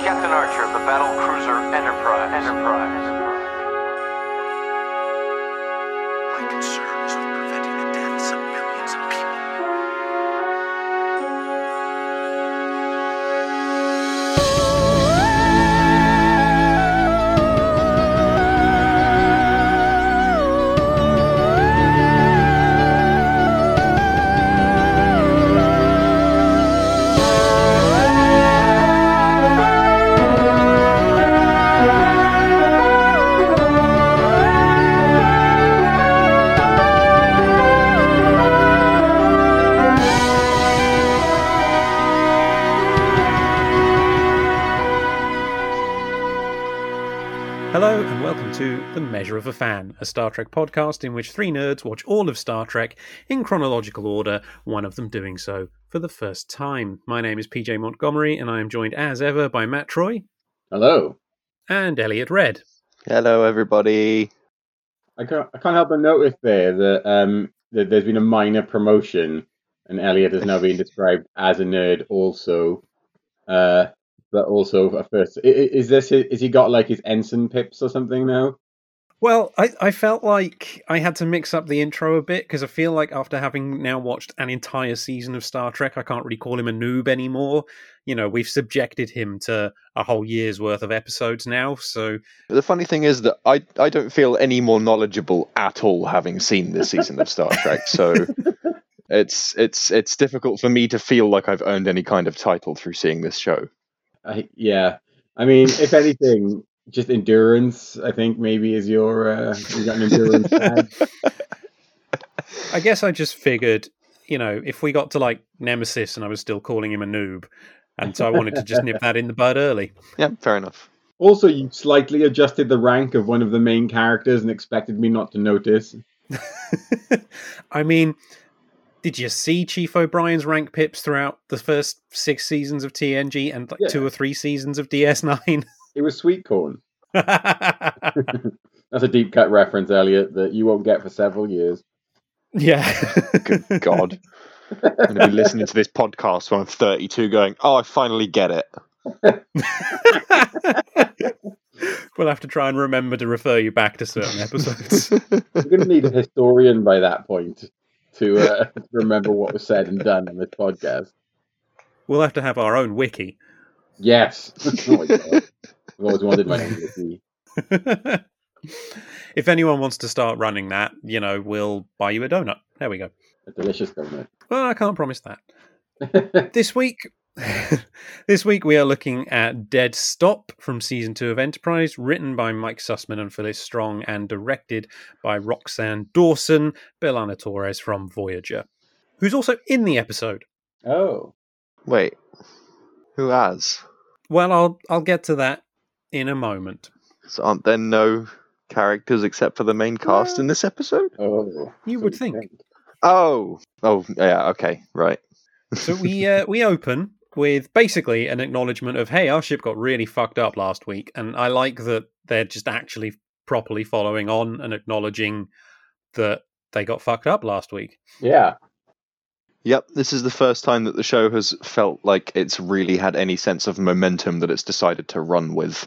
Captain Archer of the battle cruiser Enterprise. Enterprise. My concern to The Measure of a Fan, a Star Trek podcast in which three nerds watch all of Star Trek in chronological order, one of them doing so for the first time. My name is PJ Montgomery, and I am joined as ever by Mat Troy Hello. and Eliot Red. Hello, everybody. I can't, I can't help but notice there that, um, that there's been a minor promotion, and Eliot is now being described as a nerd also. Uh, but also a first. i- i- Is this is he got like his ensign pips or something now? Well, I, I felt like I had to mix up the intro a bit because I feel like after having now watched an entire season of Star Trek, I can't really call him a noob anymore. You know, we've subjected him to a whole year's worth of episodes now, so The funny thing is that I, I don't feel any more knowledgeable at all having seen this season of Star Trek. So it's it's it's difficult for me to feel like I've earned any kind of title through seeing this show. I, yeah. I mean, if anything, just endurance. I think maybe is your uh, you got an endurance tag. I guess I just figured, you know, if we got to like Nemesis and I was still calling him a noob, and so I wanted to just nip that in the bud early. Yeah, fair enough. Also, you slightly adjusted the rank of one of the main characters and expected me not to notice. I mean, did you see Chief O'Brien's rank pips throughout the first six seasons of TNG and like Yeah. two or three seasons of DS9? It was sweet corn. That's a deep cut reference, Eliot, that you won't get for several years. yeah. Good God. I'm going to be listening to this podcast when I'm 32 going, oh, I finally get it. we'll have to try and remember to refer you back to certain episodes. We're going to need a historian by that point to uh, remember what was said and done in this podcast. we'll have to have our own wiki. Yes. oh. I've always wanted my own wiki. if anyone wants to start running that, you know, we'll buy you a donut. There we go. A delicious donut. Well, I can't promise that. This week, this week we are looking at Dead Stop from season two of Enterprise, written by Mike Sussman and Phyllis Strong, and directed by Roxann Dawson, B'Elanna Torres from Voyager, who's also in the episode. oh. Wait, who has? Well, I'll I'll get to that in a moment. So aren't there no characters except for the main cast in this episode? Oh. You So would we think. Oh, oh, yeah, okay, right. So we uh, we open with basically an acknowledgement of, "Hey, our ship got really fucked up last week," and I like that they're just actually properly following on and acknowledging that they got fucked up last week. Yeah. Yep, this is the first time that the show has felt like it's really had any sense of momentum that it's decided to run with,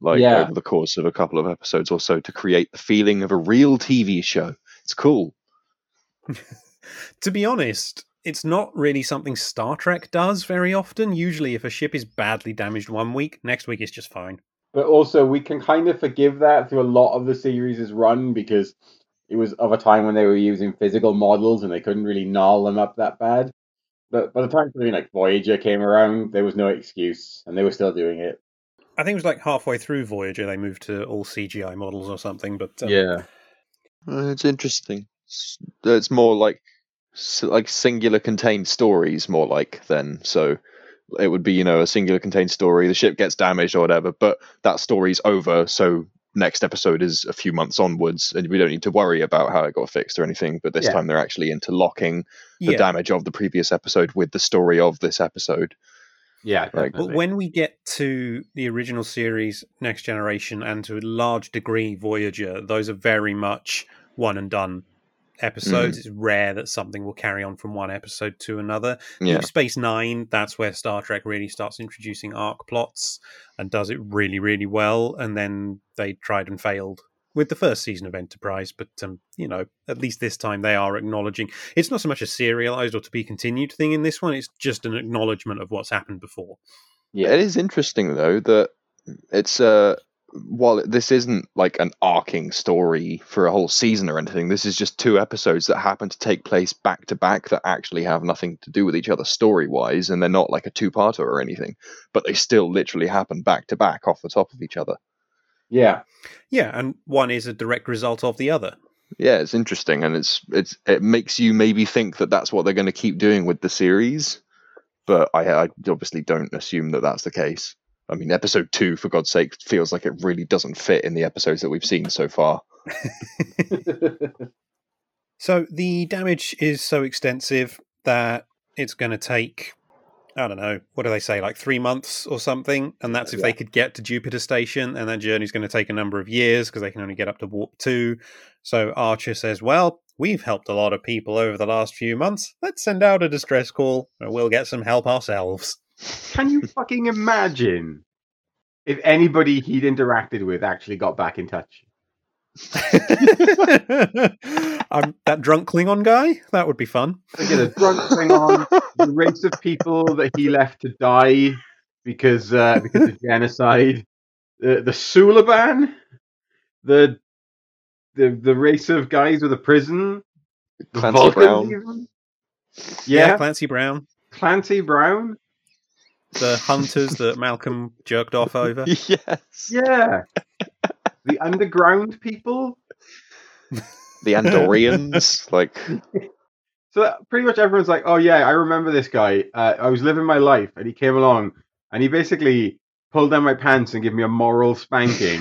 like Yeah. over the course of a couple of episodes or so, to create the feeling of a real TV show. It's cool. To be honest, it's not really something Star Trek does very often. Usually, if a ship is badly damaged one week, next week is just fine. But also, we can kind of forgive that through a lot of the series' run because it was of a time when they were using physical models and they couldn't really gnaw them up that bad. But by the time something like Voyager came around, there was no excuse, and they were still doing it. I think it was like halfway through Voyager they moved to all CGI models or something. But um, Yeah. Uh, It's interesting. It's, it's more like s- like singular contained stories, more like then. So it would be you know a singular contained story. The ship gets damaged or whatever, but that story's over. So next episode is a few months onwards, and we don't need to worry about how it got fixed or anything. But this Yeah. time they're actually interlocking the yeah. damage of the previous episode with the story of this episode. Yeah. Like- But when we get to the original series, Next Generation, and to a large degree Voyager, those are very much one and done episodes. It's rare that something will carry on from one episode to another. Yeah. Deep Space Nine, that's where Star Trek really starts introducing arc plots and does it really, really well. And then they tried and failed with the first season of Enterprise, but um, you know, at least this time they are acknowledging it's not so much a serialized or to be continued thing in this one. It's just an acknowledgement of what's happened before. Yeah, it is interesting though that it's uh while this isn't like an arcing story for a whole season or anything, this is just two episodes that happen to take place back to back that actually have nothing to do with each other story wise, and they're not like a two parter or anything, but they still literally happen back to back off the top of each other. Yeah. Yeah, and one is a direct result of the other. Yeah, it's interesting, and it's it's it makes you maybe think that that's what they're going to keep doing with the series, but I, I obviously don't assume that that's the case. I mean, episode two, for God's sake, feels like it really doesn't fit in the episodes that we've seen so far. So the damage is so extensive that it's going to take, I don't know, what do they say, like three months or something? And that's if they could get to Jupiter Station, and that journey's going to take a number of years because they can only get up to Warp 2. So Archer says, Well, we've helped a lot of people over the last few months. Let's send out a distress call, and we'll get some help ourselves. Can you fucking imagine if anybody he'd interacted with actually got back in touch? I'm that drunk Klingon guy. That would be fun. They get a drunk Klingon, the race of people that he left to die because uh, because of genocide. The the Suliban, the the the race of guys with a prison. Clancy Vulcans Brown. even? Yeah, Yeah, Clancy Brown, Clancy Brown. The hunters that Malcolm jerked off over. yes. Yeah. the underground people. The Andorians, like So pretty much everyone's like, "Oh yeah, I remember this guy. Uh, I was living my life, and he came along, and he basically pulled down my pants and give me a moral spanking,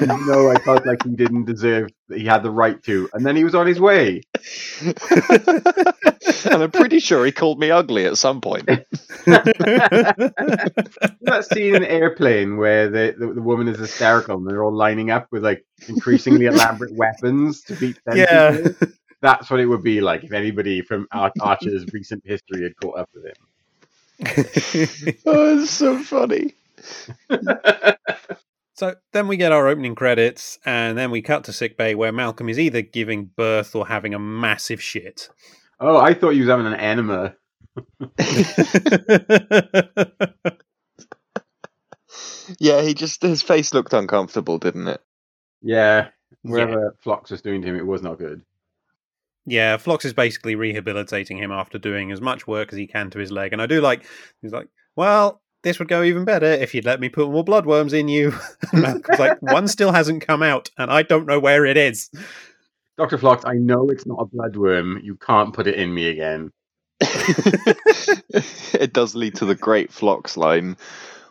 no, I felt like he didn't deserve, that he had the right to. And then he was on his way. and I'm pretty sure he called me ugly at some point. that scene in the Airplane where the, the the woman is hysterical and they're all lining up with like increasingly elaborate weapons to beat them. Yeah. people. That's what it would be like if anybody from Ar- Archer's recent history had caught up with him. oh, it's so funny. So then we get our opening credits, and then we cut to sick bay where Malcolm is either giving birth or having a massive shit. Oh, I thought he was having an enema. Yeah, he just his face looked uncomfortable, didn't it? Yeah, whatever Phlox was doing to him, it was not good. yeah, Phlox is basically rehabilitating him after doing as much work as he can to his leg. And I do like, he's like, well, this would go even better if you'd let me put more bloodworms in you. Malcolm's like, one still hasn't come out, and I don't know where it is. Dr. Phlox, I know it's not a bloodworm. You can't put it in me again. it does lead to the great Phlox line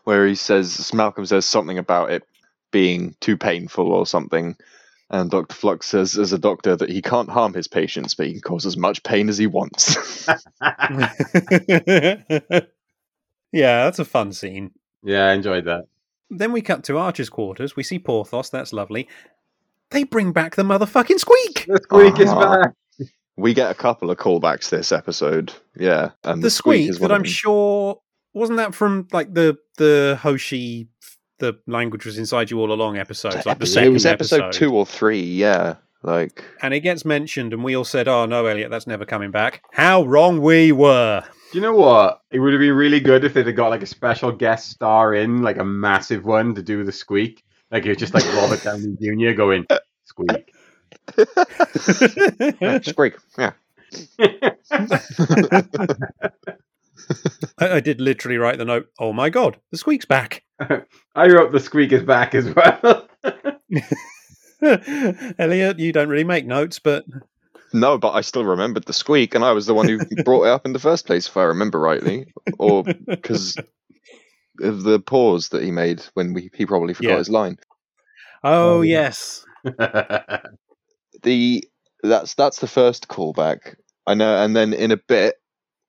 where he says Malcolm says something about it being too painful or something. And Dr. Phlox says, as a doctor, that he can't harm his patients, but he can cause as much pain as he wants. yeah, that's a fun scene. Yeah, I enjoyed that. Then we cut to Archer's quarters. We see Porthos. That's lovely. They bring back the motherfucking squeak. The squeak is Ah. back. we get a couple of callbacks this episode. Yeah. And The squeak is one that I'm sure wasn't that from like the the Hoshi, the language was inside you all along episodes, like the it second was episode, two or three, yeah. Like and it gets mentioned, and we all said, "Oh no, Eliot, that's never coming back." How wrong we were. Do you know what? It would have been really good if they'd have got like a special guest star in, like a massive one to do the squeak. Like it was just like Robert Downey Jr. going squeak. Squeak. Yeah. I, I did literally write the note. Oh my god, the squeak's back. I wrote the squeak is back as well. Eliot, you don't really make notes, but No, but I still remembered the squeak, and I was the one who brought it up in the first place, if I remember rightly, or because of the pause that he made when we, he probably forgot Yeah. his line. oh yeah. yes, The that's that's the first callback. I know, and then in a bit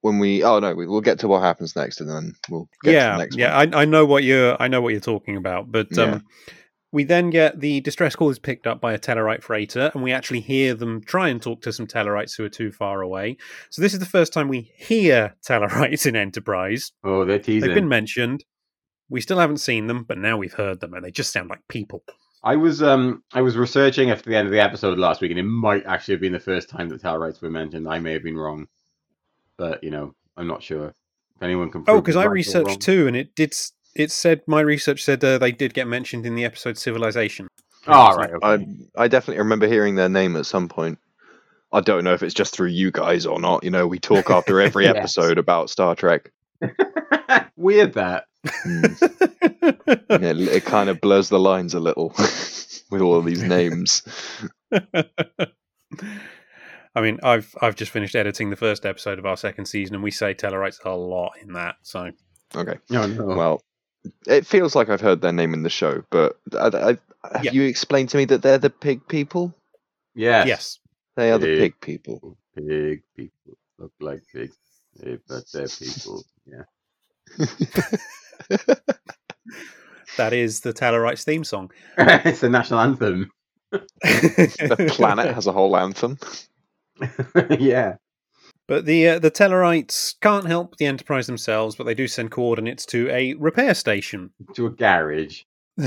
when we oh no, we, we'll get to what happens next, and then we'll get to yeah, the next yeah. I, I know what you're. I know what you're talking about, but Yeah. um, We then get the distress call is picked up by a Tellarite freighter, and we actually hear them try and talk to some Tellarites who are too far away. So this is the first time we hear Tellarites in Enterprise. Oh, they're teasing. They've been mentioned. We still haven't seen them, but now we've heard them, and they just sound like people. I was um I was researching after the end of the episode last week, and it might actually have been the first time that Tellarites were mentioned. I may have been wrong, but you know I'm not sure. If anyone can. Oh, because I researched too, and it did. S- It said my research said uh, they did get mentioned in the episode Civilization. Oh, right. Okay. I I definitely remember hearing their name at some point. I don't know if it's just through you guys or not. You know, we talk after every Yes. episode about Star Trek. Weird that. Mm. Yeah, it, it kind of blurs the lines a little with all of these names. I mean, I've I've just finished editing the first episode of our second season, and we say Tellarites a lot in that. So Okay, No, no. well, it feels like I've heard their name in the show, but I, I, have Yeah. you explained to me that they're the pig people? yes. yes, They are the Pig. pig people. Pig people look like pigs, but they're people. Yeah. that is the Tellarites theme song. it's the national anthem. the planet has a whole anthem. yeah. But the uh, the Tellarites can't help the Enterprise themselves, but they do send coordinates to a repair station. To a garage.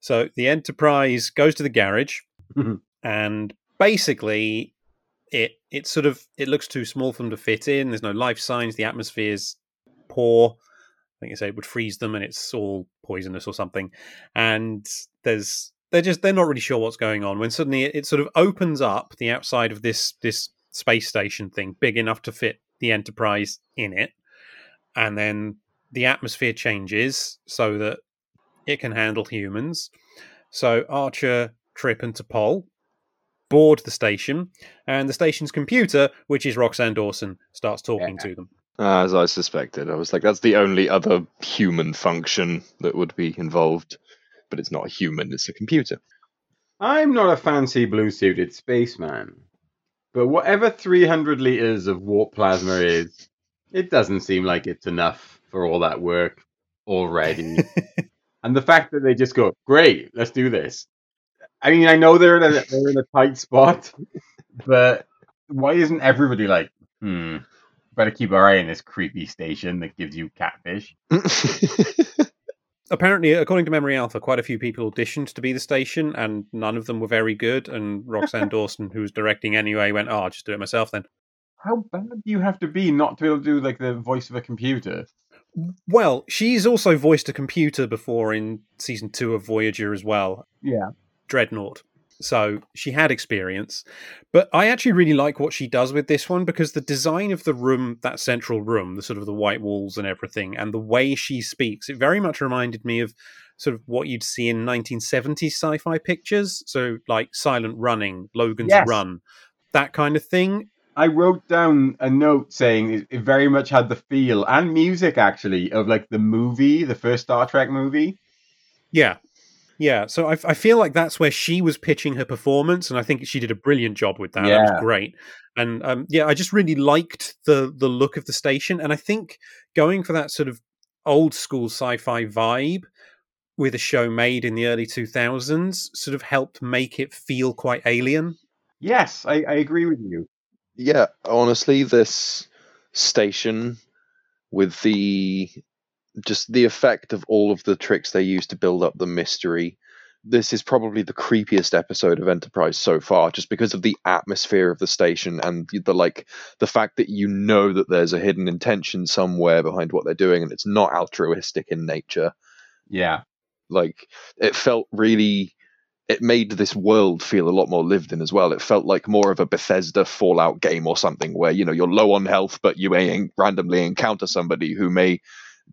so the Enterprise goes to the garage, Mhm. and basically, it it sort of it looks too small for them to fit in. There's no life signs. The atmosphere's poor. I think they say it would freeze them, and it's all poisonous or something. And there's they're just they're not really sure what's going on when suddenly it, it sort of opens up the outside of this this space station thing big enough to fit the Enterprise in it, and then the atmosphere changes so that it can handle humans. So Archer, Trip, and T'Pol board the station, and the station's computer, which is Roxann Dawson, starts talking Yeah. to them. Ah, as I suspected, I was like, that's the only other human function that would be involved. But it's not a human; it's a computer. I'm not a fancy blue suited spaceman, but whatever 300 liters of warp plasma is, it doesn't seem like it's enough for all that work already. and the fact that they just go, great, let's do this. I mean, I know they're in a, they're in a tight spot, but why isn't everybody like, hmm, better keep our eye on this creepy station that gives you catfish? Apparently, according to Memory Alpha, quite a few people auditioned to be the station, and none of them were very good. And Roxann Dawson, who was directing anyway, went, "Oh, I'll just do it myself then." How bad do you have to be not to be able to do like the voice of a computer? Well, she's also voiced a computer before in season two of Voyager as well. Yeah. Dreadnought. So she had experience. But I actually really like what she does with this one because the design of the room, that central room, the sort of the white walls and everything, and the way she speaks, it very much reminded me of sort of what you'd see in 1970s sci fi pictures. So, like Silent Running, Logan's Yes. Run, that kind of thing. I wrote down a note saying it, it very much had the feel and music actually of like the movie, the first Star Trek movie. Yeah. Yeah. So I, I feel like that's where she was pitching her performance, and I think she did a brilliant job with that. That was great. And um, yeah, I just really liked the the look of the station, and I think going for that sort of old school sci-fi vibe with a show made in the early 2000s sort of helped make it feel quite alien. Yes, I, I agree with you. yeah, honestly, this station with the just the effect of all of the tricks they use to build up the mystery. This is probably the creepiest episode of Enterprise so far, just because of the atmosphere of the station and the, like the fact that you know that there's a hidden intention somewhere behind what they're doing, and it's not altruistic in nature. Yeah. like it felt really it made this world feel a lot more lived in as well it felt like more of a bethesda fallout game or something where you know you're low on health but you may randomly encounter somebody who may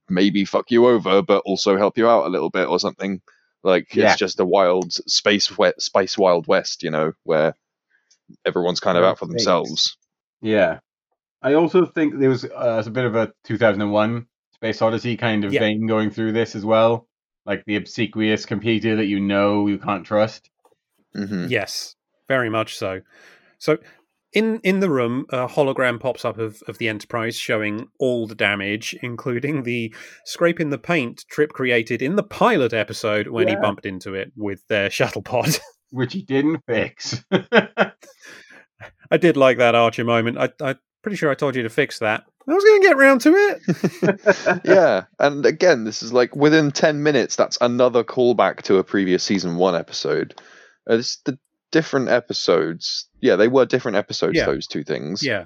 maybe fuck you over but also help you out a little bit or something like Yeah. it's just a wild space wet space wild west you know where everyone's kind of out for themselves Yeah. I also think there was uh, a bit of a 2001 Space Odyssey kind of Yeah. vein going through this as well. Like the obsequious computer that you know you can't trust. hmm Yes, very much so. So In in the room, a hologram pops up of, of the Enterprise showing all the damage, including the scraping the paint Trip created in the pilot episode when he bumped into it with their shuttle pod. which he didn't fix. I did like that Archer moment. I, I'm pretty sure I told you to fix that. I was going to get round to it. yeah, and again, this is like within ten minutes. That's another callback to a previous season one episode. Uh, it's the different episodes. Yeah, they were different episodes. Yeah. Those two things. Yeah,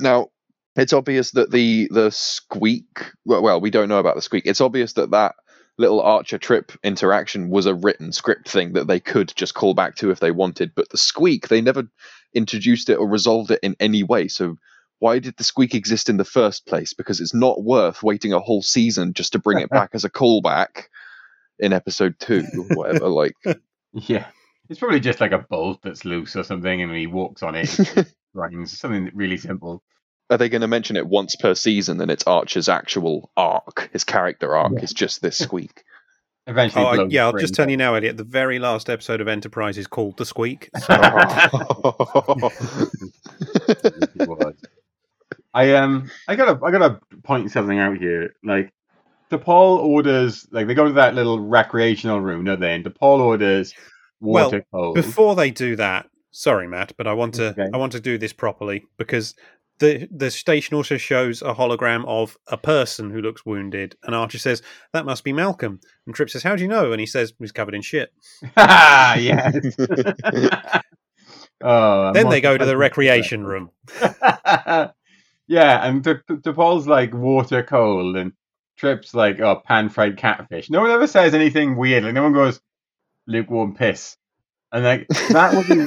Now, it's obvious that the the squeak. Well, well, we don't know about the squeak. It's obvious that that little Archer trip interaction was a written script thing that they could just call back to if they wanted. But the squeak, they never introduced it or resolved it in any way. So. Why did the squeak exist in the first place? Because it's not worth waiting a whole season just to bring it back as a callback in episode two or whatever. Like, yeah. It's probably just like a bolt that's loose or something, and he walks on it, it grinds. Something really simple. are they going to mention it once per season? And it's Archer's actual arc, his character arc Yeah. is just this squeak. Eventually, oh, I- yeah. I'll just tell you now, Eliot. The very last episode of Enterprise is called "The Squeak." So I um I gotta I gotta point something out here. Like T'Pol orders like they go to that little recreational room, don't they? And T'Pol orders Well, cold. before they do that, sorry, Mat, but I want to Okay. I want to do this properly because the the station also shows a hologram of a person who looks wounded, and Archer says that must be Malcolm, and Trip says, "How do you know?" And he says he's covered in shit. Ah, yes. oh, Then they go to the recreation room. yeah, and De- T'Pol's like water cold, and Trip's like oh pan fried catfish. No one ever says anything weird. Like no one goes lukewarm piss, and like that would be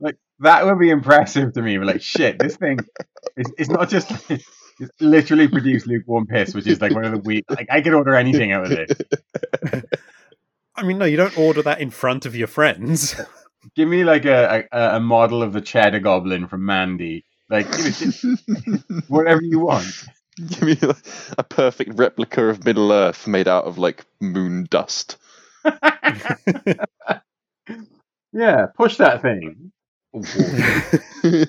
like that would be impressive to me. But like shit, this thing is it's not just it's literally produced lukewarm piss, which is like one of the weird. Like I could order anything out of it. I mean, no, you don't order that in front of your friends. Give me like a, a a model of the cheddar goblin from Mandy. Like give it just whatever you want. Give me a, a perfect replica of Middle Earth made out of like moon dust. Yeah, push that thing.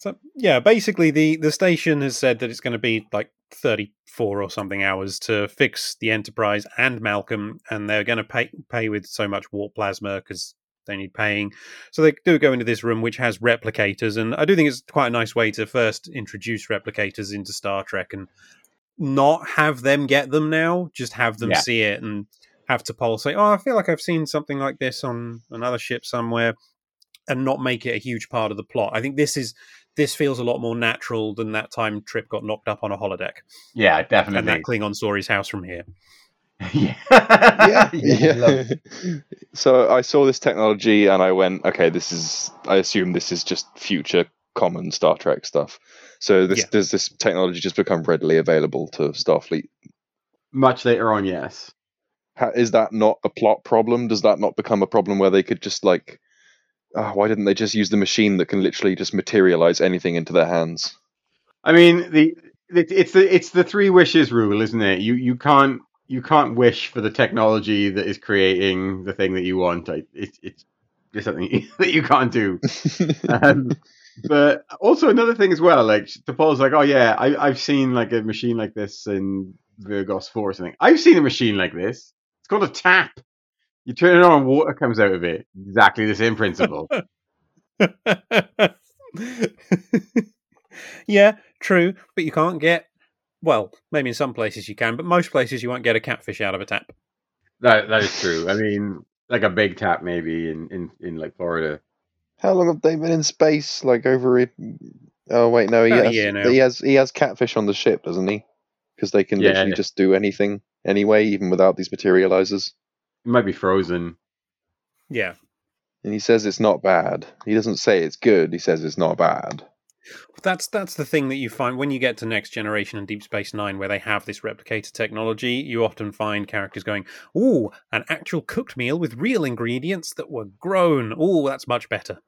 So yeah, basically the the station has said that it's going to be like 34 or something hours to fix the Enterprise and Malcolm, and they're going to pay pay with so much warp plasma because they need paying. So they do go into this room which has replicators, and I do think it's quite a nice way to first introduce replicators into Star Trek and not have them get them now, just have them Yeah. see it and have T'Pol say, "Oh, I feel like I've seen something like this on another ship somewhere." And not make it a huge part of the plot. I think this is this feels a lot more natural than that time Trip got knocked up on a holodeck, Yeah, definitely. and definitely. that Klingon saw his house from here. yeah. yeah, yeah. so I saw this technology and I went, okay, this is. I assume this is just future common Star Trek stuff. So this Yeah. does this technology just become readily available to Starfleet? Much later on, yes. Is that not a plot problem? Does that not become a problem where they could just like, ah, why didn't they just use the machine that can literally just materialize anything into their hands? I mean, the it, it's the it's the three wishes rule, isn't it? You you can't you can't wish for the technology that is creating the thing that you want. I, it, it's just something that you can't do. Um, but also another thing as well, like T'Pol's like, oh yeah, I, I've seen like a machine like this in Virgos Four or something. I've seen a machine like this. It's called a tap. You turn it on, and water comes out of it. Exactly the same principle. yeah, true, but you can't get. Well, maybe in some places you can, but most places you won't get a catfish out of a tap. that that is true. I mean, like a big tap maybe in in, in like Florida. How long have they been in space? Like over it? Oh wait, no, he About a has, year now. he has he has catfish on the ship, doesn't he? Because they can Yeah. literally just do anything anyway, even without these materializers. It might be frozen. Yeah, And he says it's not bad. He doesn't say it's good. He says it's not bad. that's that's the thing that you find when you get to Next Generation and Deep Space Nine, where they have this replicator technology. You often find characters going, "Ooh, an actual cooked meal with real ingredients that were grown. Ooh, that's much better."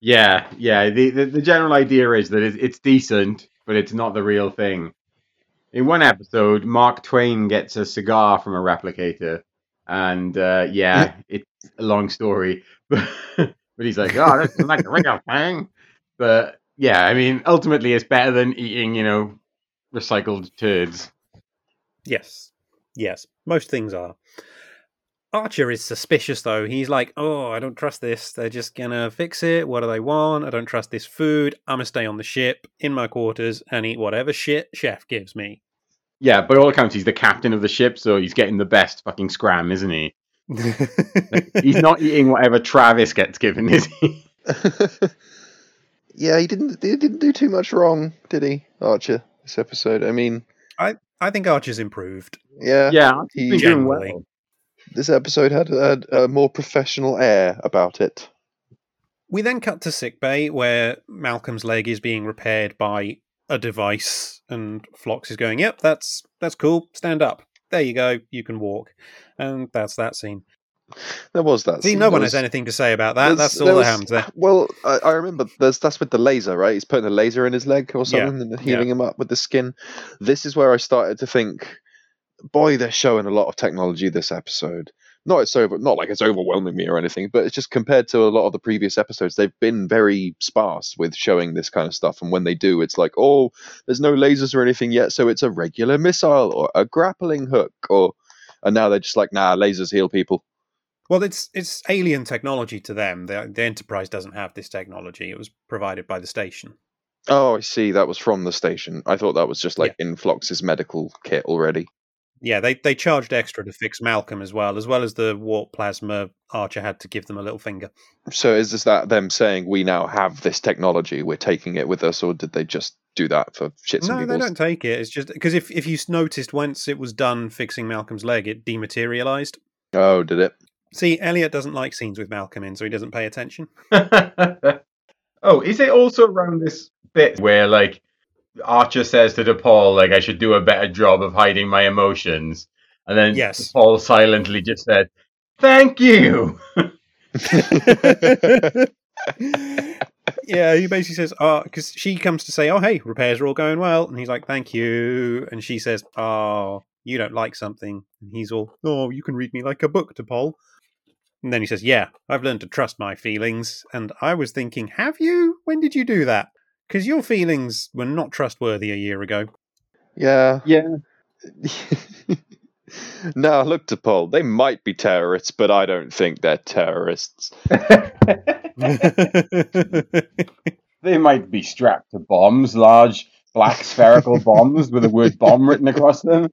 Yeah, yeah. The the, the general idea is that it's, it's decent, but it's not the real thing. In one episode, Mark Twain gets a cigar from a replicator, and uh, yeah, it's a long story. but he's like, oh, that's like a real thing. But yeah, I mean, ultimately, it's better than eating, you know, recycled turds. Yes. Yes. Most things are. Archer is suspicious though. He's like, "Oh, I don't trust this. They're just gonna fix it. What do they want? I don't trust this food. I'm gonna stay on the ship in my quarters and eat whatever shit chef gives me." Yeah, by all accounts, he's the captain of the ship, so he's getting the best fucking scram, isn't he? He's not eating whatever Travis gets given, is he? yeah, he didn't. He didn't do too much wrong, did he, Archer? This episode. I mean, I I think Archer's improved. yeah, Yeah, he's been doing well. This episode had a, a more professional air about it. We then cut to sickbay where Malcolm's leg is being repaired by a device, and Phlox is going, "Yep, that's that's cool. Stand up. There you go. You can walk." And that's that scene. There was that. See, scene. no There one was- has anything to say about that. That's all that was- happens there. Well, I, I remember there's that's with the laser, right? He's putting a laser in his leg or Yeah, something and healing him up with the skin. This is where I started to think, boy, they're showing a lot of technology this episode. Not it's over, not like it's overwhelming me or anything, but it's just compared to a lot of the previous episodes, they've been very sparse with showing this kind of stuff. And when they do, it's like, oh, there's no lasers or anything yet, so it's a regular missile or a grappling hook, or and now they're just like, nah, lasers heal people. Well, it's it's alien technology to them. The, the Enterprise doesn't have this technology. It was provided by the station. Oh, I see. That was from the station. I thought that was just like in Phlox's medical kit already. Yeah, they they charged extra to fix Malcolm as well, as well as the warp plasma. Archer had to give them a little finger. So is this that them saying we now have this technology, we're taking it with us, or did they just do that for shits and giggles no, they don't take it. It's just because if if you noticed once it was done fixing Malcolm's leg, it dematerialized. Oh, did it? See, Eliot doesn't like scenes with Malcolm in, so he doesn't pay attention. oh, is it also around this bit where like Archer says to T'Pol, like I should do a better job of hiding my emotions, and then Yes. T'Pol silently just said, "Thank you." yeah, he basically says, "Oh," because she comes to say, "Oh, hey, repairs are all going well," and he's like, "Thank you," and she says, "Oh, you don't like something," and he's all, "Oh, you can read me like a book, T'Pol." And then he says, "Yeah, I've learned to trust my feelings," and I was thinking, "Have you? When did you do that?" Because your feelings were not trustworthy a year ago. Yeah. Yeah. now look T'Pol. They might be terrorists, but I don't think they're terrorists. they might be strapped to bombs, large black spherical bombs with the word bomb written across them.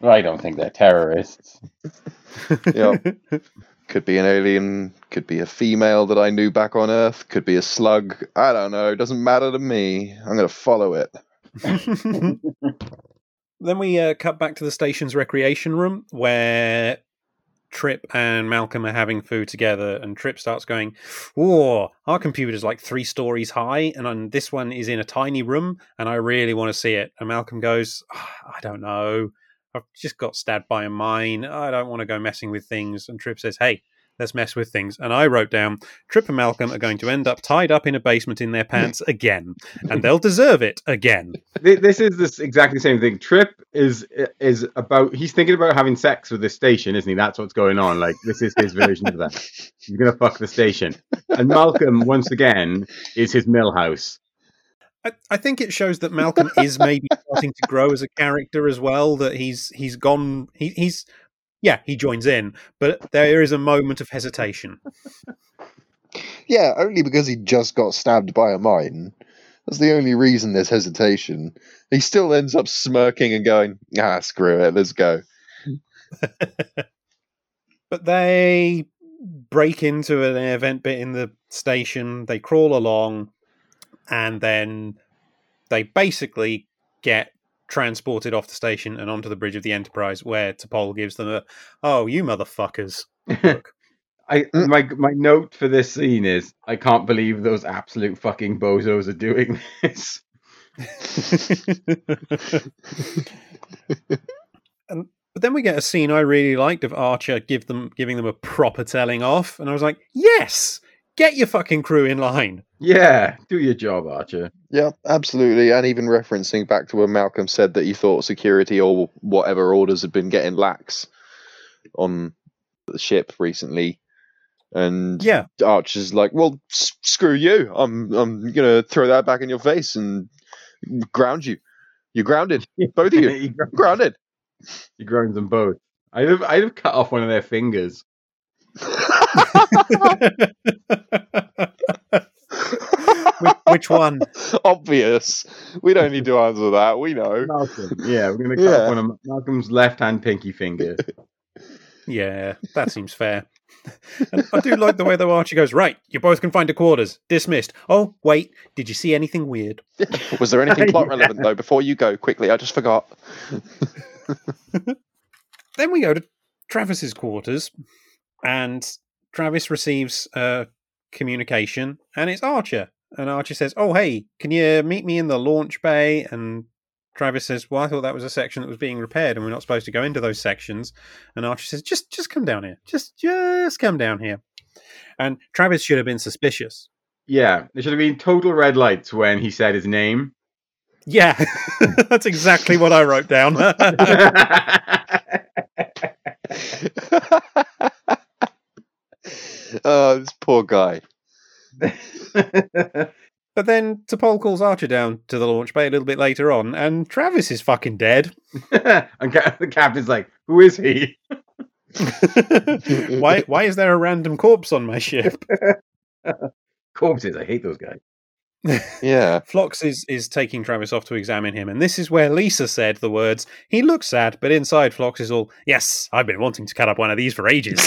But I don't think they're terrorists. Yeah. Could be an alien, could be a female that I knew back on Earth, could be a slug. I don't know. It doesn't matter to me. I'm going to follow it. then we uh, cut back to the station's recreation room where Trip and Malcolm are having food together, and Trip starts going, "Whoa, our computer's like three stories high, and um, this one is in a tiny room, and I really want to see it." And Malcolm goes, "Ah, "I don't know. I've just got stabbed by a mine. I don't want to go messing with things." And Trip says, "Hey." Let's mess with things. And I wrote down Trip and Malcolm are going to end up tied up in a basement in their pants again, and they'll deserve it again. This is this exactly the same thing. Trip is is about he's thinking about having sex with the station, isn't he? That's what's going on. Like this is his version of that. He's gonna fuck the station. And Malcolm, once again, is his Milhouse. I, I think it shows that Malcolm is maybe starting to grow as a character as well. That he's he's gone. He, he's yeah, he joins in, but there is a moment of hesitation. Yeah, only because he just got stabbed by a mine. That's the only reason there's hesitation. He still ends up smirking and going, ah, screw it, let's go. But they break into an event bit in the station. They crawl along, and then they basically get transported off the station and onto the bridge of the Enterprise, where T'Pol gives them a "Oh, you motherfuckers!" look. I mm. my my note for this scene is I can't believe those absolute fucking bozos are doing this. and but then we get a scene I really liked of Archer give them giving them a proper telling off, and I was like, "Yes, get your fucking crew in line." Yeah, do your job, Archer. Yeah, absolutely. And even referencing back to when Malcolm said that he thought security or whatever orders had been getting lax on the ship recently. And Yeah. Archer's like, "Well, s- screw you! I'm I'm gonna throw that back in your face and ground you. You're grounded, both of you, he, gr- grounded." he grounds them both. I'd have, I'd have cut off one of their fingers. which, which one? Obvious. We don't need to answer that. We know. Malcolm. Yeah, we're gonna cut Yeah. off one of Malcolm's left hand pinky finger. Yeah, that seems fair. And I do like the way though Archie goes, right, you both can find the quarters. Dismissed. Oh, wait, did you see anything weird? Was there anything plot Yeah. relevant though? Before you go, quickly, I just forgot. Then we go to Travis's quarters, and Travis receives a communication, and it's Archer. And Archer says, "Oh, hey, can you meet me in the launch bay?" And Travis says, "Well, I thought that was a section that was being repaired, and we're not supposed to go into those sections." And Archer says, "Just, just come down here. Just, just come down here." And Travis should have been suspicious. Yeah, there should have been total red lights when he said his name. Yeah, that's exactly what I wrote down. oh, this poor guy. But then T'Pol calls Archer down to the launch bay a little bit later on, and Travis is fucking dead. and ca- the captain's like, "Who is he?" why? Why is there a random corpse on my ship? Corpses. I hate those guys. Yeah. Phlox is is taking Travis off to examine him, and this is where Lisa said the words, "He looks sad, but inside Phlox is all, yes, I've been wanting to cut up one of these for ages."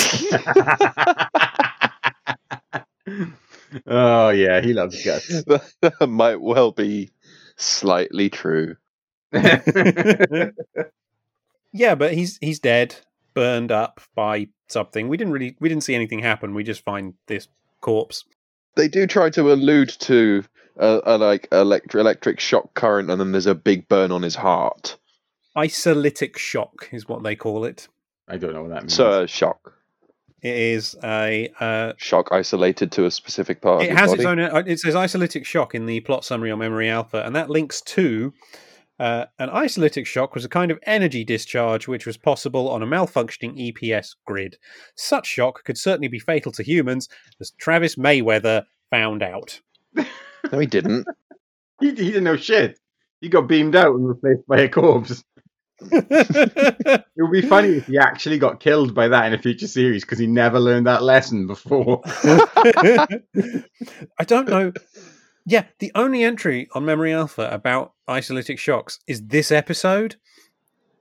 Oh yeah, he loves guts. that might well be slightly true. yeah, but he's he's dead, burned up by something. We didn't really we didn't see anything happen. We just find this corpse. They do try to allude to a, a like elect- electric shock current, and then there's a big burn on his heart. Isolytic shock is what they call it. I don't know what that means. So uh, shock, It is a uh, shock isolated to a specific part. it of has his its own. uh, It says isolytic shock in the plot summary on Memory Alpha, and that links to uh, an isolytic shock was a kind of energy discharge which was possible on a malfunctioning EPS grid. Such shock could certainly be fatal to humans, as Travis Mayweather found out. No, he didn't. he, he didn't know shit. He got beamed out and replaced by a corpse. It would be funny if he actually got killed by that in a future series because he never learned that lesson before. I don't know. Yeah, the only entry on Memory Alpha about isolytic shocks is this episode.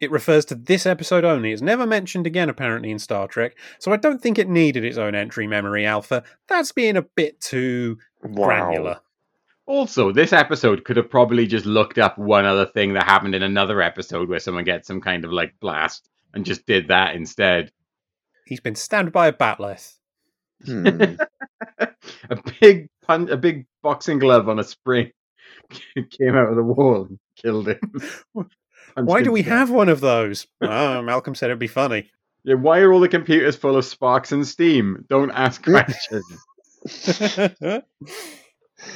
It refers to this episode only. It's never mentioned again, apparently, in Star Trek. So I don't think it needed its own entry, Memory Alpha. That's being a bit too Wow. granular. Also, this episode could have probably just looked up one other thing that happened in another episode where someone gets some kind of like blast and just did that instead. He's been stabbed by a bat'leth. Hmm. a big pun- a big boxing glove on a spring came out of the wall and killed him. Why do we death. have one of those? Oh, Malcolm said it'd be funny. Yeah, why are all the computers full of sparks and steam? Don't ask questions.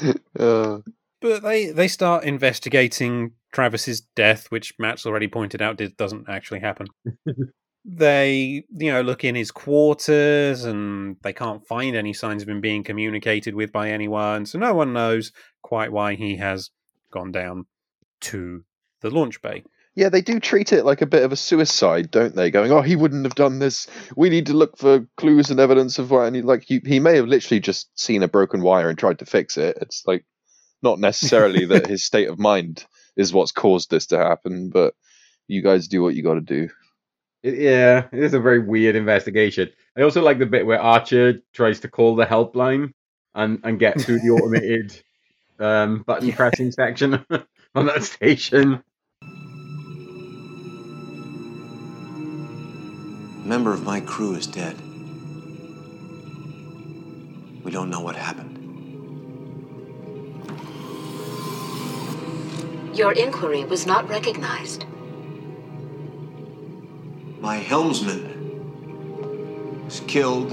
Uh, But they they start investigating Travis's death, which Mat's already pointed out did, doesn't actually happen. they you know look in his quarters and they can't find any signs of him being communicated with by anyone, so no one knows quite why he has gone down to the launch bay. Yeah, they do treat it like a bit of a suicide, don't they? Going, oh, he wouldn't have done this. We need to look for clues and evidence of why. And he, like, he, he may have literally just seen a broken wire and tried to fix it. It's like not necessarily that his state of mind is what's caused this to happen, but you guys do what you got to do. It- yeah, it is a very weird investigation. I also like the bit where Archer tries to call the helpline and, and get through the automated um, button pressing section on that station. Member of my crew is dead. We don't know what happened. Your inquiry was not recognized. My helmsman was killed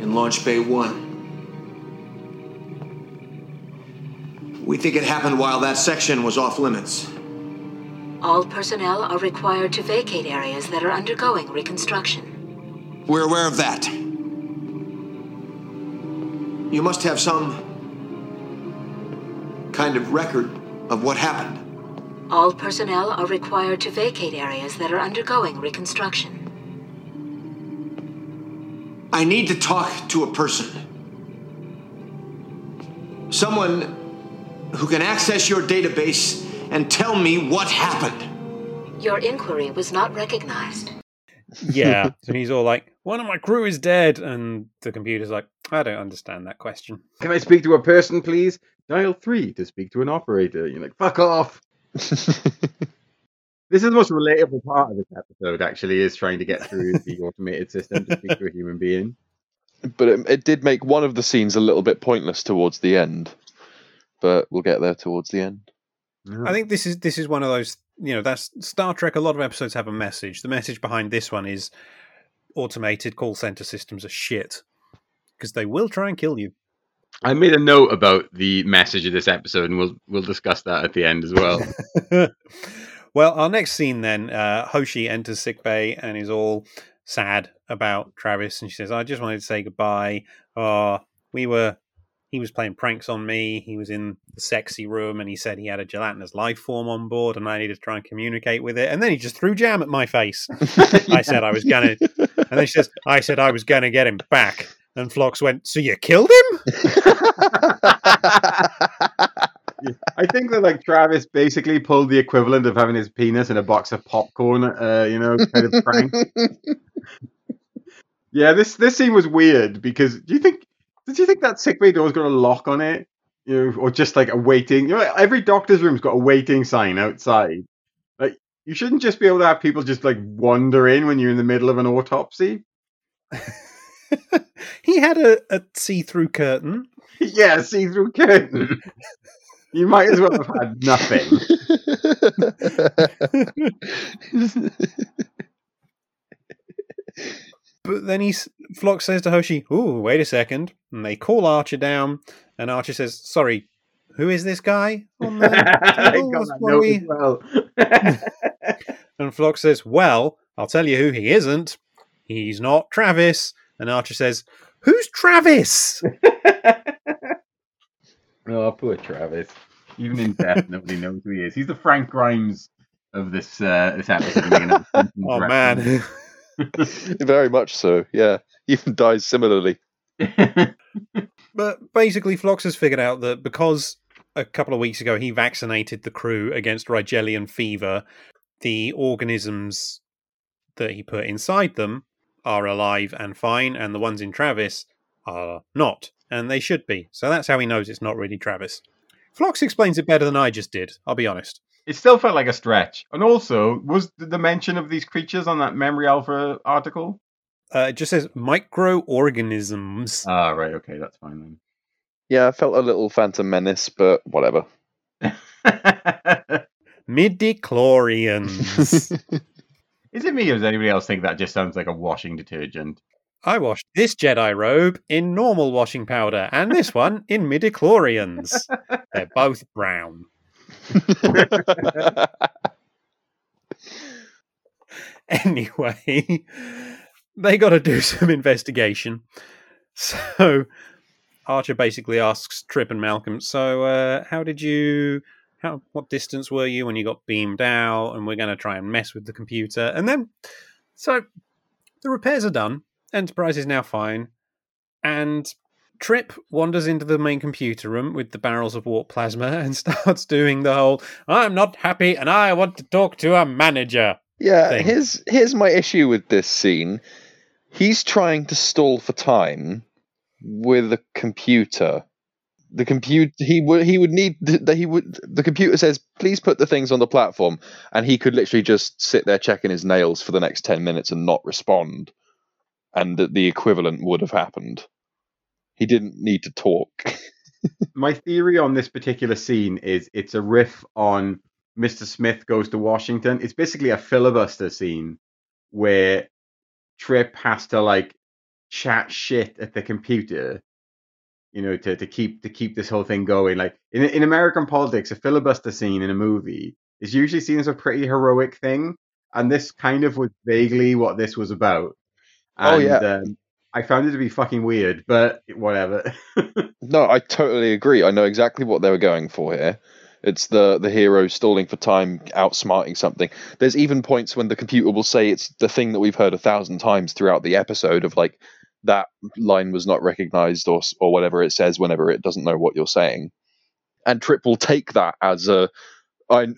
in Launch Bay 1. We think it happened while that section was off limits. All personnel are required to vacate areas that are undergoing reconstruction. We're aware of that. you must have some kind of record of what happened. All personnel are required to vacate areas that are undergoing reconstruction. I need to talk to a person. Someone who can access your database and tell me what happened. Your inquiry was not recognized. Yeah. so he's all like, one of my crew is dead. And the computer's like, I don't understand that question. Can I speak to a person, please? Dial three to speak to an operator. You're like, fuck off. This is the most relatable part of this episode, actually, is trying to get through the automated system to speak to a human being. but it, it did make one of the scenes a little bit pointless towards the end. But we'll get there towards the end. I think this is this is one of those you know that's Star Trek. A lot of episodes have a message. The message behind this one is automated call center systems are shit because they will try and kill you. I made a note about the message of this episode, and we'll we'll discuss that at the end as well. well, our next scene then, uh, Hoshi enters sickbay and is all sad about Travis, and she says, "I just wanted to say goodbye. Oh, we were." He was playing pranks on me. He was in the sexy room and he said he had a gelatinous life form on board and I needed to try and communicate with it. And then he just threw jam at my face. I said I was gonna and then she says, I said I was gonna get him back. And Phlox went, So you killed him? I think that like Travis basically pulled the equivalent of having his penis in a box of popcorn, uh, you know, kind of prank. yeah, this this scene was weird because do you think did you think that sickbay door was got a lock on it? You know, or just like a waiting you know every doctor's room's got a waiting sign outside. Like you shouldn't just be able to have people just like wander in when you're in the middle of an autopsy. he had a, a see through curtain. yeah, see through curtain. You might as well have had nothing. But then he's Phlox says to Hoshi, "Ooh, wait a second. And they call Archer down, and Archer says, "Sorry, who is this guy on the I got that note as well. And Phlox says, "Well, I'll tell you who he isn't. He's not Travis." And Archer says, "Who's Travis?" oh, poor Travis. Even in death, nobody knows who he is. He's the Frank Grimes of this uh, this episode. making a Simpsons oh man. Very much so. Yeah, even dies similarly. But basically, Phlox has figured out that because a couple of weeks ago he vaccinated the crew against Rigelian fever, the organisms that he put inside them are alive and fine, and the ones in Travis are not. And they should be. So that's how he knows it's not really Travis. Phlox explains it better than I just did, I'll be honest. It still felt like a stretch. And also, was the the mention of these creatures on that Memory Alpha article? Uh, it just says microorganisms. Ah, right. Okay, that's fine then. Yeah, I felt a little Phantom Menace, but whatever. then. Midi-chlorians. Is it me or does anybody else think that just sounds like a washing detergent? I washed this Jedi robe in normal washing powder, and this one in midichlorians. They're both brown. Anyway, they got to do some investigation. So Archer basically asks Trip and Malcolm, "So, uh, how did you? How what distance were you when you got beamed out? And we're going to try and mess with the computer, and then so the repairs are done. Enterprise is now fine, and Trip wanders into the main computer room with the barrels of warp plasma and starts doing the whole "I'm not happy and I want to talk to a manager." Yeah, thing. here's here's my issue with this scene. He's trying to stall for time with a computer. The computer he would he would need that he would the computer says please put the things on the platform and he could literally just sit there checking his nails for the next 10 minutes and not respond and that the equivalent would have happened. He didn't need to talk. My theory on this particular scene is it's a riff on Mr. Smith Goes to Washington. It's basically a filibuster scene where Trip has to like chat shit at the computer, you know, to, to keep to keep this whole thing going. Like in in American politics, a filibuster scene in a movie is usually seen as a pretty heroic thing, and this kind of was vaguely what this was about. Oh, yeah. um, I found it to be fucking weird, but whatever. No, I totally agree. I know exactly what they were going for here. It's the the hero stalling for time, outsmarting something. There's even points when the computer will say it's the thing that we've heard a thousand times throughout the episode of like that line was not recognized or or whatever it says whenever it doesn't know what you're saying. And Trip will take that as a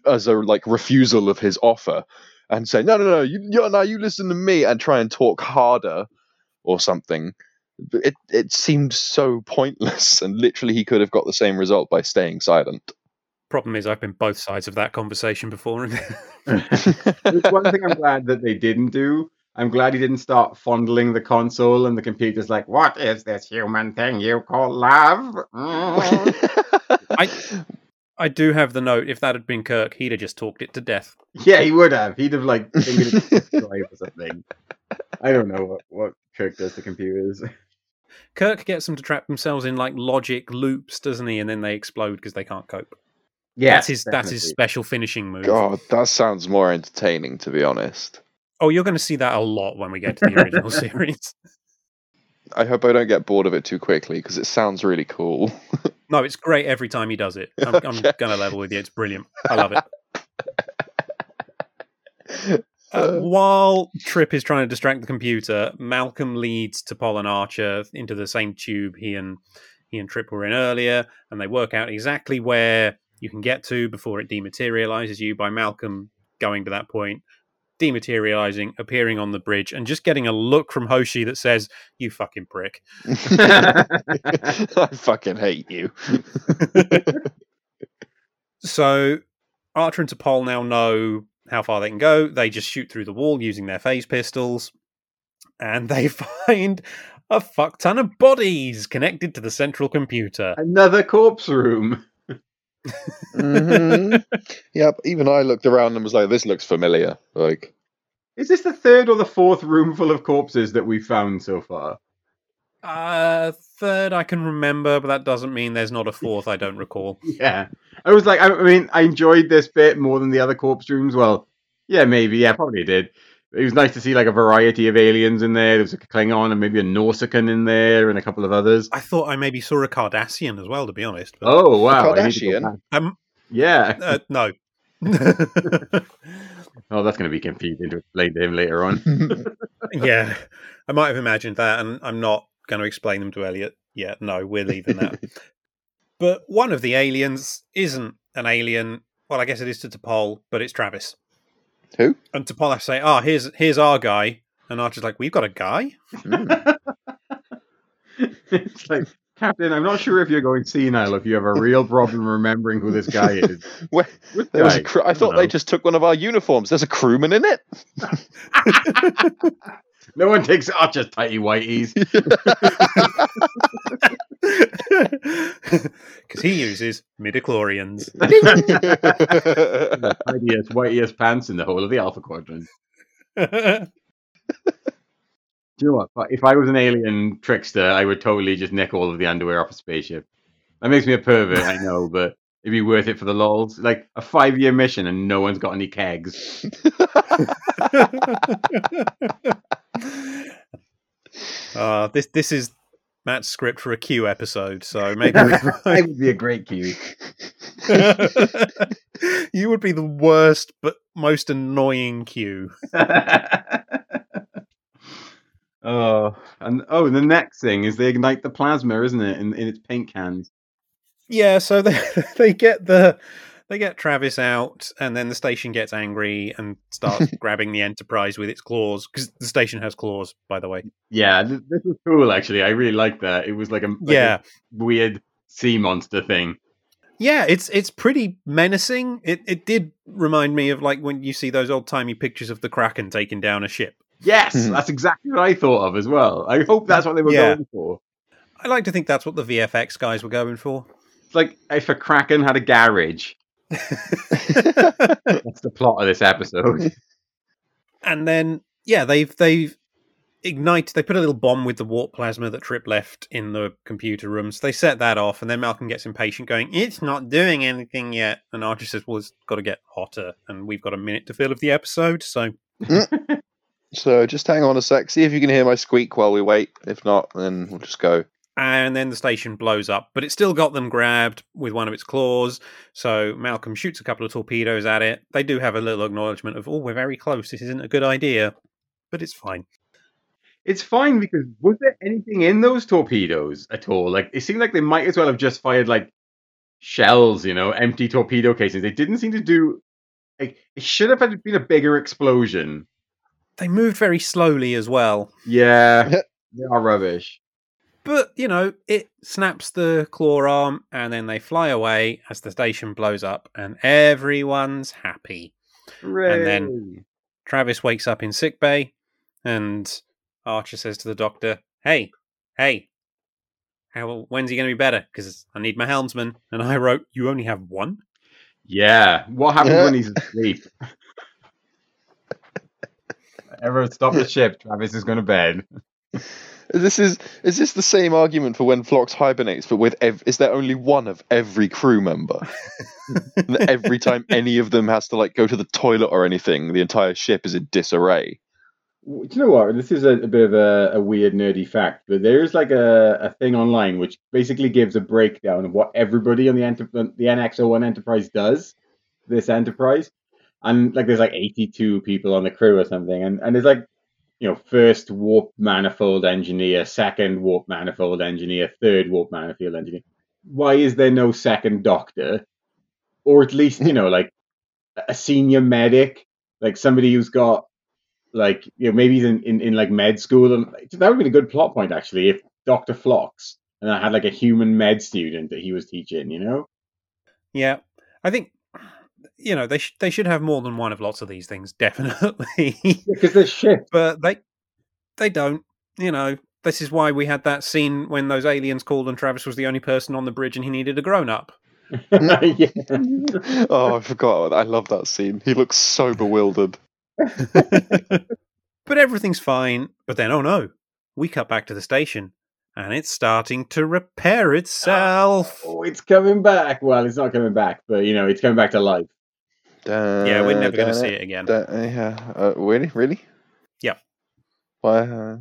as a like refusal of his offer and say no no no you you no you listen to me and try and talk harder or something it it seemed so pointless and literally he could have got the same result by staying silent Problem is, I've been both sides of that conversation before. There's one thing I'm glad that they didn't do. I'm glad he didn't start fondling the console and the computer's like, "What is this human thing you call love?" Mm. I, I do have the note. If that had been Kirk, he'd have just talked it to death. yeah, he would have. He'd have like fingered it to drive or something. I don't know what what Kirk does to computers. Kirk gets them to trap themselves in like logic loops, doesn't he? And then they explode because they can't cope. Yeah, that's his that's his special finishing move. god that sounds more entertaining to be honest Oh, you're going to see that a lot when we get to the original series. i hope i don't get bored of it too quickly because it sounds really cool No, it's great every time he does it. I'm, I'm Okay. going to level with you. It's brilliant. I love it. Uh, while Trip is trying to distract the computer, Malcolm leads T'Pol and Archer into the same tube he and he and Trip were in earlier, and they work out exactly where you can get to before it dematerializes you by Malcolm going to that point, dematerializing, appearing on the bridge, and just getting a look from Hoshi that says, "You fucking prick." i fucking hate you So Archer and T'Pol now know how far they can go. They just shoot through the wall using their phase pistols, and they find a fuck ton of bodies connected to the central computer. Another corpse room. hmm Yep. Even I looked around and was like, "This looks familiar." Like, Is this the third or the fourth room full of corpses that we've found so far? Uh, third, I can remember, but that doesn't mean there's not a fourth. I don't recall. Yeah, I was like, I, I mean, I enjoyed this bit more than the other corpse rooms. Well, yeah, maybe, yeah, probably did. It was nice to see like a variety of aliens in there. There was like a Klingon and maybe a Nausicaan in there and a couple of others. I thought I maybe saw a Cardassian as well, to be honest. But, Oh wow, I need to go Kardashian? um, Yeah. uh, no. Oh, that's going to be confusing to explain to him later on. yeah, I might have imagined that, and I'm not going to explain them to Eliot yet. No, we're leaving that. but one of the aliens isn't an alien. Well, I guess it is to T'Pol, but it's Travis. Who? And T'Pol has to say, "Ah, here's here's our guy," and Archer's like, "We've got a guy." Mm. it's like, Captain, I'm not sure if you're going senile, if you have a real problem remembering who this guy is. Where, Which there was a cr- I thought don't they just took one of our uniforms. There's a crewman in it. No one takes Archer's tighty whiteys. Because he uses midichlorians. the tidiest, whiteiest pants in the whole of the Alpha Quadrant. Do you know what? If I was an alien trickster, I would totally just nick all of the underwear off a spaceship. That makes me a pervert, I know, but it'd be worth it for the lols. Like a five year mission and no one's got any kegs. Uh, this this is Mat's script for a Q episode, so maybe I would be a great Q. you would be the worst but most annoying Q. oh, and oh, the next thing is they ignite the plasma, isn't it? In, in its paint cans. Yeah, so they they get the they get Travis out, and then the station gets angry and starts grabbing the Enterprise with its claws because the station has claws, by the way. Yeah, th- this was cool actually. I really liked that. It was like a like a yeah, weird sea monster thing. yeah, it's it's pretty menacing. It it did remind me of like when you see those old timey pictures of the Kraken taking down a ship. Yes, Mhm. that's exactly what I thought of as well. I hope that's what they were Yeah. going for. I like to think that's what the VFX guys were going for. It's like if a Kraken had a garage. That's the plot of this episode. and then yeah, they've they've ignite. They put a little bomb with the warp plasma that Trip left in the computer room. So They set that off, and then Malcolm gets impatient, going, "It's not doing anything yet." And Archer says, "Well, it's got to get hotter, and we've got a minute to fill of the episode." So mm. So just hang on a sec. See if you can hear my squeak while we wait. If not, then we'll just go. And then the station blows up, but it still got them grabbed with one of its claws. So Malcolm shoots a couple of torpedoes at it. They do have a little acknowledgement of, "Oh, we're very close. This isn't a good idea," but it's fine. It's fine because was there anything in those torpedoes at all? Like it seemed like they might as well have just fired like shells, you know, empty torpedo casings. They didn't seem to do like it should have been a bigger explosion. They moved very slowly as well, Yeah, they are rubbish. But you know, it snaps the claw arm, and then they fly away as the station blows up, and everyone's happy. And then- Travis wakes up in sick bay, and Archer says to the doctor, "Hey, hey, how when's he going to be better? Because I need my helmsman." And I wrote, "You only have one." yeah, what happens when he's asleep? Everyone stop the ship. Travis is going to bed. This is is this the same argument for when Phlox hibernates, but with ev- is there only one of every crew member? Every time any of them has to like go to the toilet or anything, the entire ship is in disarray. Do you know what? This is a, a bit of a, a weird, nerdy fact, but there's like a, a thing online which basically gives a breakdown of what everybody on the enter- the NX01 Enterprise does. This Enterprise, and like there's like 82 people on the crew or something, and and there's like you know first warp manifold engineer, second warp manifold engineer, third warp manifold engineer. Why is there no second doctor, or at least you know like a senior medic, like somebody who's got like you know maybe he's in, in, in like med school and that would been a good plot point actually if Dr. Phlox and I had like a human med student that he was teaching, you know? Yeah, I think you know they sh- they should have more than one of lots of these things, definitely. Because they're shit. but they they don't. You know, this is why we had that scene when those aliens called and Travis was the only person on the bridge and he needed a grown up. yeah. oh, I forgot. I love that scene. He looks so bewildered. but everything's fine. But then, oh no, we cut back to the station and it's starting to repair itself. Oh, it's coming back. Well, it's not coming back, but you know, it's coming back to life. yeah, we're never going to see it again. da- yeah. Uh, really? Really? Yeah. Why? Uh,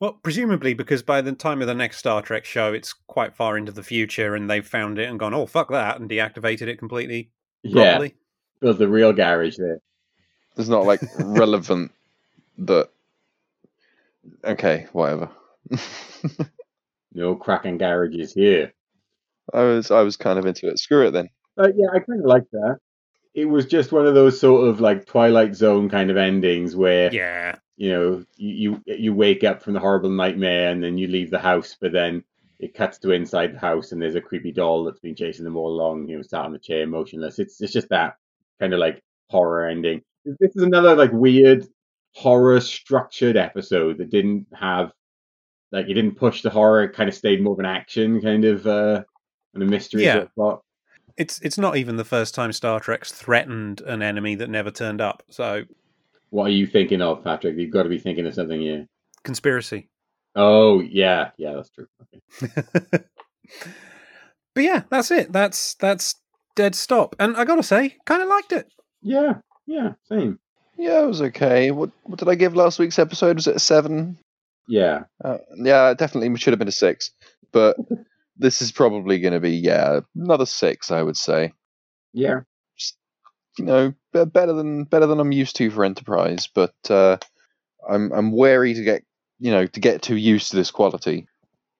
Well, presumably because by the time of the next Star Trek show, it's quite far into the future, and they've found it and gone, "Oh fuck that," and deactivated it completely. Yeah. Properly. Built the real garage there. it's not like relevant that. Okay, whatever. No cracking garages here. I was I was kind of into it. Screw it then. Uh, yeah, I kind of like that. It was just one of those sort of like Twilight Zone kind of endings where Yeah, you know you, you you wake up from the horrible nightmare and then you leave the house, but then it cuts to inside the house and there's a creepy doll that's been chasing them all along. You know, sat on the chair, motionless. It's it's just that kind of like horror ending. This is another like weird horror structured episode that didn't have like it didn't push the horror. It kind of stayed more of an action kind of uh and a mystery Yeah. sort of plot. it's it's not even the first time Star Trek's threatened an enemy that never turned up. So What are you thinking of, Patrick? You've got to be thinking of something here. conspiracy. Oh yeah, yeah, that's true. Okay. but yeah, that's it. That's that's dead stop. And I gotta say, kind of liked it. Yeah, yeah, same. Yeah, it was okay. What what did I give last week's episode? Was it a seven? Yeah, Uh, yeah, it definitely should have been a six. But this is probably going to be yeah another six, I would say. yeah. You know, better than better than I'm used to for Enterprise, but uh, I'm I'm wary to get you know to get too used to this quality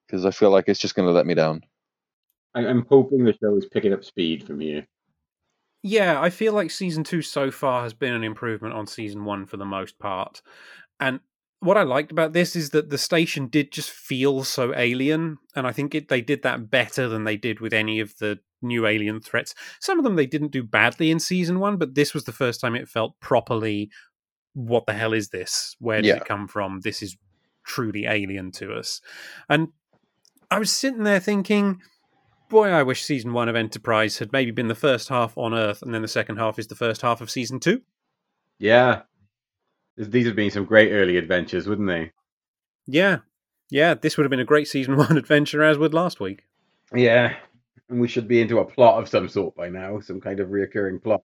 because I feel like it's just going to let me down. I, I'm hoping the show is picking up speed from here. Yeah, I feel like season two so far has been an improvement on season one for the most part. And what I liked about this is that the station did just feel so alien, and I think it, they did that better than they did with any of the new alien threats. Some of them they didn't do badly in season one, but this was the first time it felt properly. What the hell is this? Where did Yeah. it come from? This is truly alien to us. And I was sitting there thinking, boy, I wish season one of Enterprise had maybe been the first half on Earth, and then the second half is the first half of season two. Yeah. These have been some great early adventures, wouldn't they? Yeah, yeah, this would have been a great season one adventure, as would last week. Yeah. And we should be into a plot of some sort by now, some kind of reoccurring plot.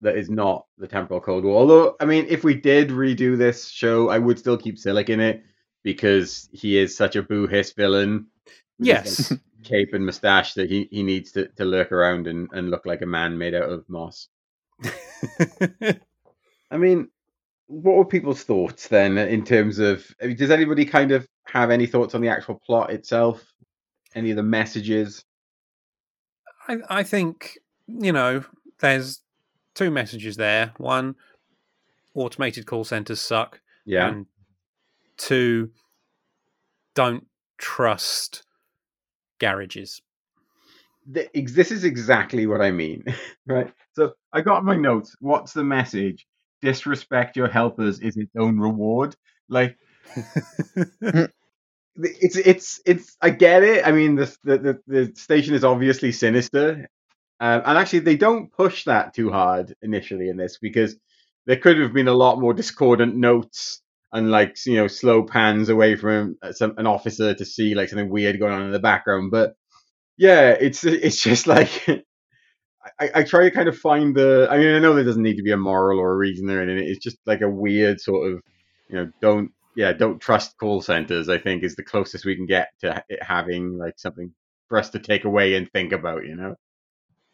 that is not the temporal Cold War. Although, I mean, if we did redo this show, I would still keep Silik in it because he is such a boo hiss villain. Yes. cape and mustache that he, he needs to, to lurk around and, and look like a man made out of moss. I mean, what were people's thoughts then in terms of? I mean, does anybody kind of have any thoughts on the actual plot itself? Any of the messages? I, I think you know there's two messages there. One, automated call centers suck. Yeah. And two, don't trust garages. This is exactly what I mean, right? So I got my notes. What's the message? Disrespect your helpers is its own reward. Like it's it's it's I get it. I mean the the the, station is obviously sinister, um, and actually they don't push that too hard initially in this because there could have been a lot more discordant notes and like you know slow pans away from uh, some an officer to see like something weird going on in the background. But yeah, it's it's just like. I, I try to kind of find the. I mean, I know there doesn't need to be a moral or a reason there and it. It's just like a weird sort of, you know, don't yeah, don't trust call centers. I think is the closest we can get to it having like something for us to take away and think about. You know.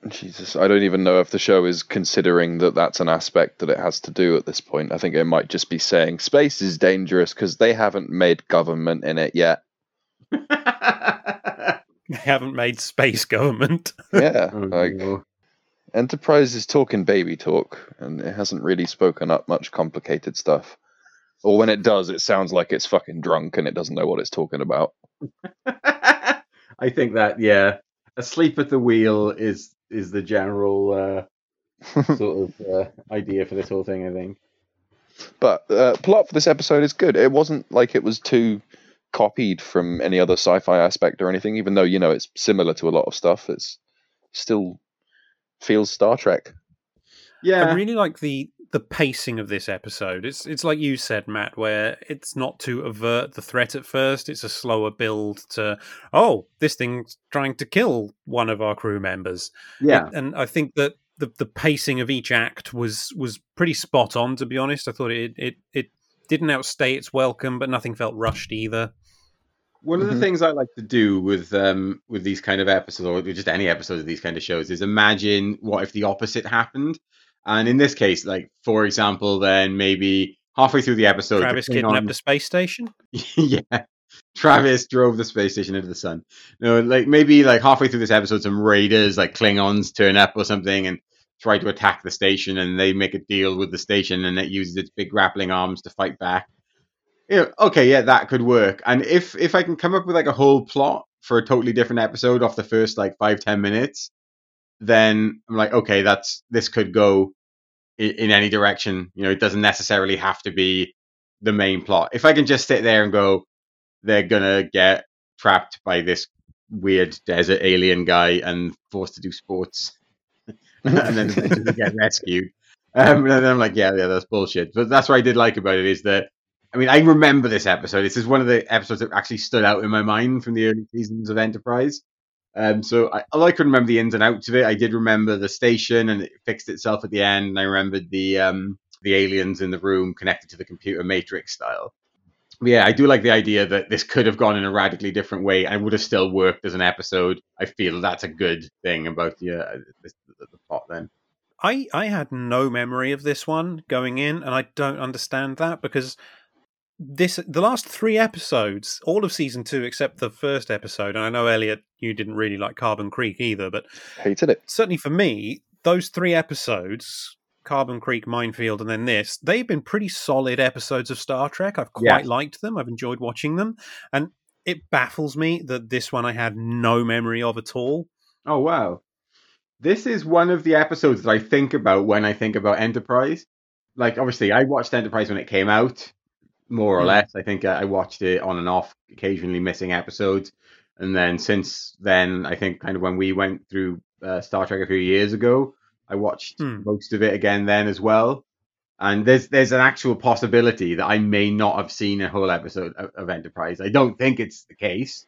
Jesus, I don't even know if the show is considering that that's an aspect that it has to do at this point. I think it might just be saying space is dangerous because they haven't made government in it yet. They haven't made space government. Yeah, Oh, like no. Enterprise is talking baby talk, and it hasn't really spoken up much complicated stuff. Or when it does, it sounds like it's fucking drunk and it doesn't know what it's talking about. I think that yeah, asleep at the wheel is is the general uh, sort of uh, idea for this whole thing. I think. But uh, plot for this episode is good. It wasn't like it was too copied from any other sci-fi aspect or anything. Even though you know it's similar to a lot of stuff, it's still feels Star Trek. Yeah. I really like the the pacing of this episode. It's it's like you said, Mat, where it's not to avert the threat at first. It's a slower build to oh, this thing's trying to kill one of our crew members. yeah. It- and I think that the the pacing of each act was was pretty spot on. To be honest, I thought it it it didn't outstay its welcome, but nothing felt rushed either. One of the Mhm. things I like to do with um with these kind of episodes, or just any episodes of these kind of shows, is imagine what if the opposite happened. And in this case, like for example, then maybe halfway through the episode, Travis kidnapped a space station. yeah. Travis drove the space station into the sun. No, like maybe like halfway through this episode, some raiders like Klingons turn up or something and try to attack the station, and they make a deal with the station, and it uses its big grappling arms to fight back. Know, okay, yeah, that could work. And if if I can come up with like a whole plot for a totally different episode off the first like five ten minutes, then I'm like, okay, that's this could go in, in any direction. You know, it doesn't necessarily have to be the main plot. If I can just sit there and go, they're gonna get trapped by this weird desert alien guy and forced to do sports, and then get rescued. Um, and then I'm like, yeah, yeah, that's bullshit. But that's what I did like about it is that, I mean, I remember this episode. This is one of the episodes that actually stood out in my mind from the early seasons of Enterprise. Um, so I, although I couldn't remember the ins and outs of it, I did remember the station and it fixed itself at the end. And I remembered the um, the aliens in the room connected to the computer matrix style. But yeah, I do like the idea that this could have gone in a radically different way and would have still worked as an episode. I feel that's a good thing about the uh, the, the plot. Then I I had no memory of this one going in, and I don't understand that because this the last three episodes, all of season two except the first episode, and I know Eliot, you didn't really like Carbon Creek either, but Hated it. certainly for me, those three episodes. Carbon Creek, Minefield, and then this, they've been pretty solid episodes of Star Trek. I've quite Yes. liked them. I've enjoyed watching them. And it baffles me that this one I had no memory of at all. Oh wow. This is one of the episodes that I think about when I think about Enterprise. Like obviously I watched Enterprise when it came out, more or Hmm. less. I think I watched it on and off, occasionally missing episodes. And then since then, I think kind of when we went through uh, Star Trek a few years ago, I watched Hmm. most of it again then as well. And there's there's an actual possibility that I may not have seen a whole episode of, of Enterprise. I don't think it's the case,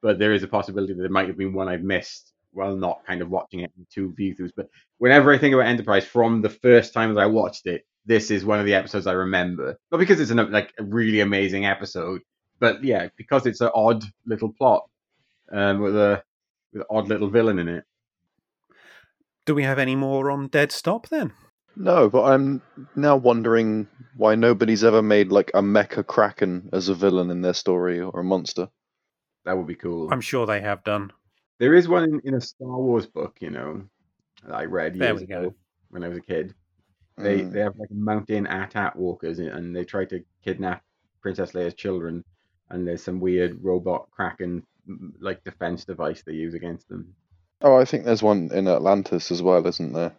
but there is a possibility that there might have been one I've missed well, not kind of watching it in two view throughs, but whenever I think about Enterprise from the first time that I watched it, this is one of the episodes I remember. Not because it's an, like a really amazing episode, but yeah, because it's an odd little plot um, with a with an odd little villain in it. Do we have any more on Dead Stop then? No, but I'm now wondering why nobody's ever made like a mecha kraken as a villain in their story or a monster. That would be cool. I'm sure they have done. There is one in, in a Star Wars book, you know, that I read There years we go. ago when I was a kid. They Mm. they have like mountain AT-AT walkers, and- and they try to kidnap Princess Leia's children. And there's some weird robot kraken like defense device they use against them. Oh, I think there's one in Atlantis as well, isn't there?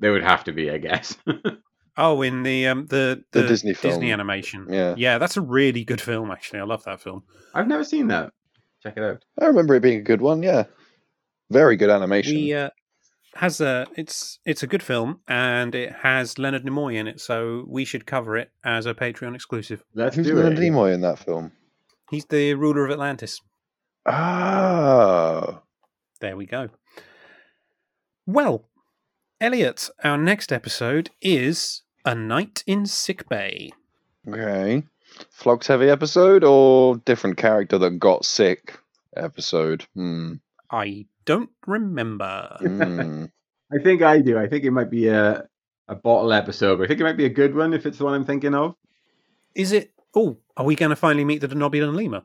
There would have to be, I guess. Oh, in the um the The the, Disney film. Disney animation. Yeah. yeah, that's a really good film. Actually, I love that film. I've never seen that. Check it out. I remember it being a good one. Yeah, very good animation. We uh, has a it's it's a good film and it has Leonard Nimoy in it, so we should cover it as a Patreon exclusive. Let's Who's do Leonard it. Nimoy in that film? He's the ruler of Atlantis. Ah, There we go. Well, Eliot, our next episode is A Night in Sick Bay. okay. Phlox's heavy episode or different character that got sick episode? Hmm. I don't remember. Hmm. I think I do. I think it might be a a bottle episode, but I think it might be a good one if it's the one I'm thinking of. Is it? Oh, are we going to finally meet the Denobulan lemur?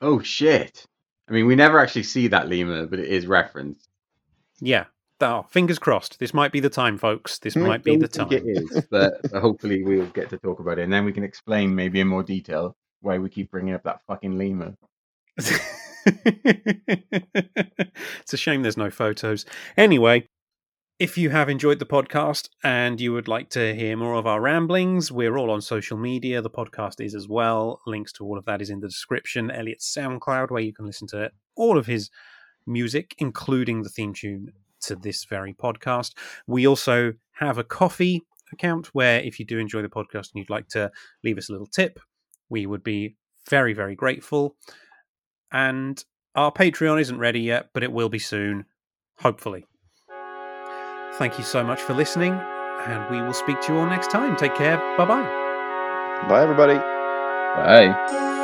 Oh shit! I mean, we never actually see that lemur, but it is referenced. Yeah. Oh, fingers crossed. This might be the time, folks. This might be the time. It is, but, but hopefully we'll get to talk about it, and then we can explain maybe in more detail why we keep bringing up that fucking lemur. it's a shame there's no photos. Anyway, if you have enjoyed the podcast and you would like to hear more of our ramblings, we're all on social media. The podcast is as well. Links to all of that is in the description. Eliot's SoundCloud, where you can listen to all of his music, including the theme tune to this very podcast. We also have a Ko-fi account where if you do enjoy the podcast and you'd like to leave us a little tip, we would be very, very grateful. And our Patreon isn't ready yet, but it will be soon, hopefully. Thank you so much for listening, and we will speak to you all next time. Take care. Bye bye. Bye, everybody. Bye.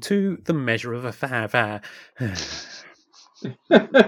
To The Measure of a Fa. fa.